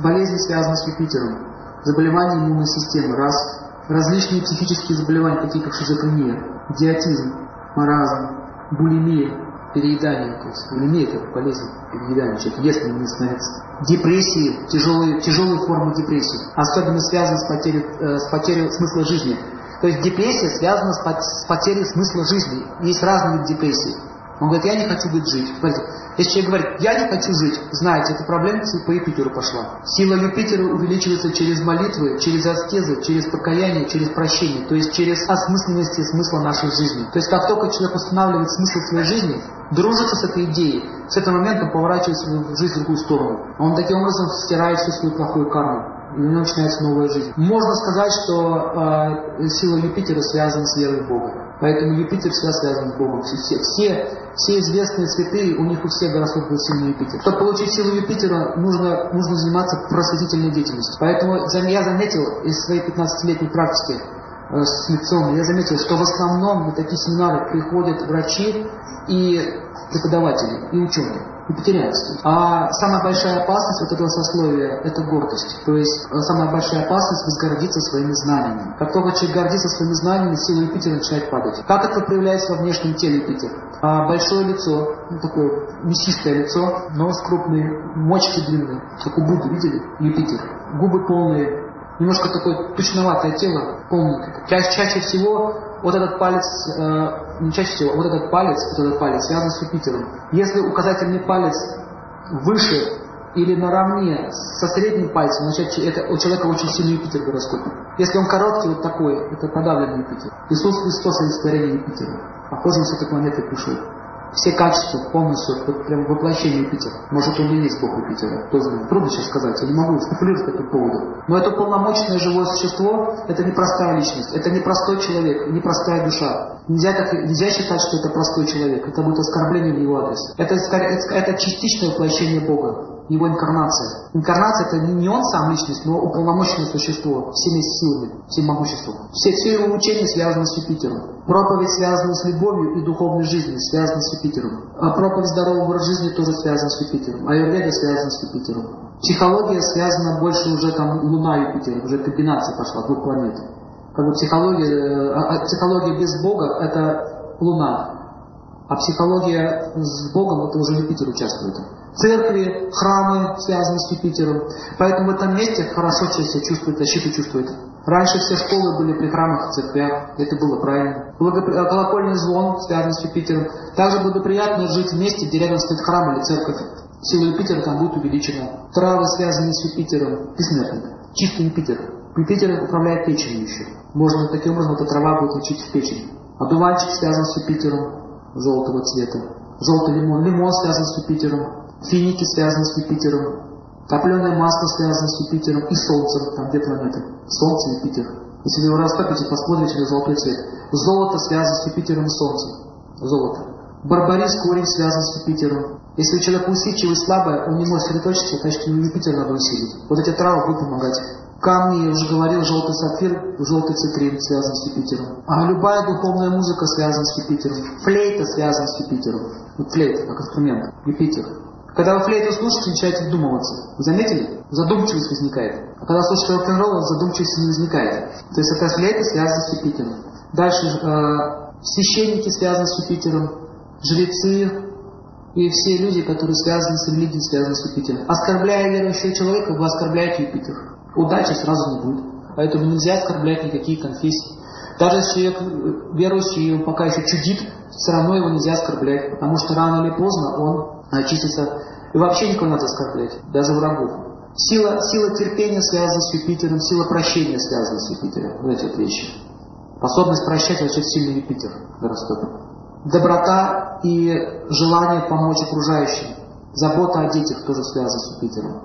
Болезни связаны с Юпитером. Заболевания иммунной системы – раз. Различные психические заболевания, такие как шизофрения, идиотизм, маразм, булимия, переедание. То есть булимия – это болезнь переедания. Человек ест, но не становится. Депрессии, тяжелые, тяжелые формы депрессии. Особенно связаны с потерей, э, с потерей смысла жизни. То есть депрессия связана с потерей смысла жизни. Есть разные виды депрессии. Он говорит, я не хочу быть жить. Смотрите, если человек говорит, я не хочу жить, знаете, эта проблема по Юпитеру пошла. Сила Юпитера увеличивается через молитвы, через аскезы, через покаяние, через прощение, то есть через осмысленность и смысла нашей жизни. То есть как только человек устанавливает смысл своей жизни, дружится с этой идеей, с этого момента поворачивает свою жизнь в другую сторону. Он таким образом стирает всю свою плохую карму и у него начинается новая жизнь. Можно сказать, что э, сила Юпитера связана с верой в Бога. Поэтому Юпитер всегда связан с Богом. Все, все, все известные святые, у них у всех гороскоп был сильный Юпитер. Чтобы получить силу Юпитера, нужно, нужно заниматься просветительной деятельностью. Поэтому я заметил из своей 15-летней практики э, с лекционной, я заметил, что в основном на такие семинары приходят врачи и преподаватели, и ученые вегетарианстве. А самая большая опасность вот этого сословия – это гордость. То есть э, самая большая опасность – возгордиться своими знаниями. Как только человек гордится своими знаниями, сила Юпитера начинает падать. Как это проявляется во внешнем теле Юпитера? А большое лицо, ну, такое мясистое лицо, нос крупный, мочки длинные, как у Будды, видели? Юпитер. Губы полные, немножко такое тучноватое тело, полное. Чаще, чаще всего вот этот палец, э, не чаще всего, вот этот палец, вот этот палец связан с Юпитером. Если указательный палец выше или наравне со средним пальцем, значит это, у человека очень сильный Юпитер в гороскопе. Если он короткий, вот такой, это подавленный Юпитер. Иисус Христос олицетворение Юпитера. Похоже, он с этой планеты пришел все качества полностью, вот прям воплощение Юпитера. Может, он и есть Бог Юпитера, кто знает. Трудно сейчас сказать, я не могу спекулировать по этому поводу. Но это полномочное живое существо, это не простая личность, это не простой человек, не простая душа. Нельзя, так, нельзя считать, что это простой человек, это будет оскорбление в его адрес. Это, это, это частичное воплощение Бога его инкарнация. Инкарнация это не он сам личность, но уполномоченное существо, всеми силами, всем могуществом. Все, все его учения связаны с Юпитером. Проповедь связана с любовью и духовной жизнью, связана с Юпитером. А проповедь здорового образа жизни тоже связана с Юпитером. Аюрведа связана с Юпитером. Психология связана больше уже там Луна Юпитер, уже комбинация пошла двух планет. Как бы психология, э, а, а психология без Бога это Луна, а психология с Богом это уже Юпитер участвует церкви, храмы связаны с Юпитером. Поэтому в этом месте хорошо себя чувствует, защиту чувствует. Раньше все школы были при храмах и церквях, это было правильно. Благопри... Колокольный звон связан с Юпитером. Также благоприятно жить вместе, где рядом стоит храм или церковь. Сила Юпитера там будет увеличена. Травы связаны с Юпитером. Бессмертник. Чистый Юпитер. Юпитер управляет печенью еще. Можно таким образом эта трава будет лечить в печень. Одуванчик связан с Юпитером желтого цвета. Желтый лимон. Лимон связан с Юпитером. Финики связаны с Юпитером. Топленое масло связано с Юпитером и Солнцем. Там две планеты. Солнце и Юпитер. Если вы его растопите, посмотрите на золотой цвет. Золото связано с Юпитером и Солнцем. Золото. Барбарис корень связан с Юпитером. Если у человека усидчивый слабое, он не может сосредоточиться, значит ему Юпитер надо усилить. Вот эти травы будут помогать. Камни, я уже говорил, желтый сапфир, желтый цитрин связан с Юпитером. А любая духовная музыка связана с Юпитером. Флейта связана с Юпитером. Вот флейта, как инструмент. Юпитер. Когда вы флейту слушаете, начинаете вдумываться. Вы заметили? Задумчивость возникает. А когда слушаете рок-н-ролл, задумчивости не возникает. То есть эта флейта связана с Юпитером. Дальше э, священники связаны с Юпитером, жрецы и все люди, которые связаны с религией, связаны с Юпитером. Оскорбляя верующего человека, вы оскорбляете Юпитер. Удачи сразу не будет. Поэтому нельзя оскорблять никакие конфессии. Даже если человек э, верующий, он пока еще чудит, все равно его нельзя оскорблять, потому что рано или поздно он очиститься. И вообще никого надо оскорблять, даже врагов. Сила, сила терпения связана с Юпитером, сила прощения связана с Юпитером. Вот эти вот вещи. Способность прощать вообще сильный Юпитер гороскопе. Доброта и желание помочь окружающим. Забота о детях тоже связана с Юпитером.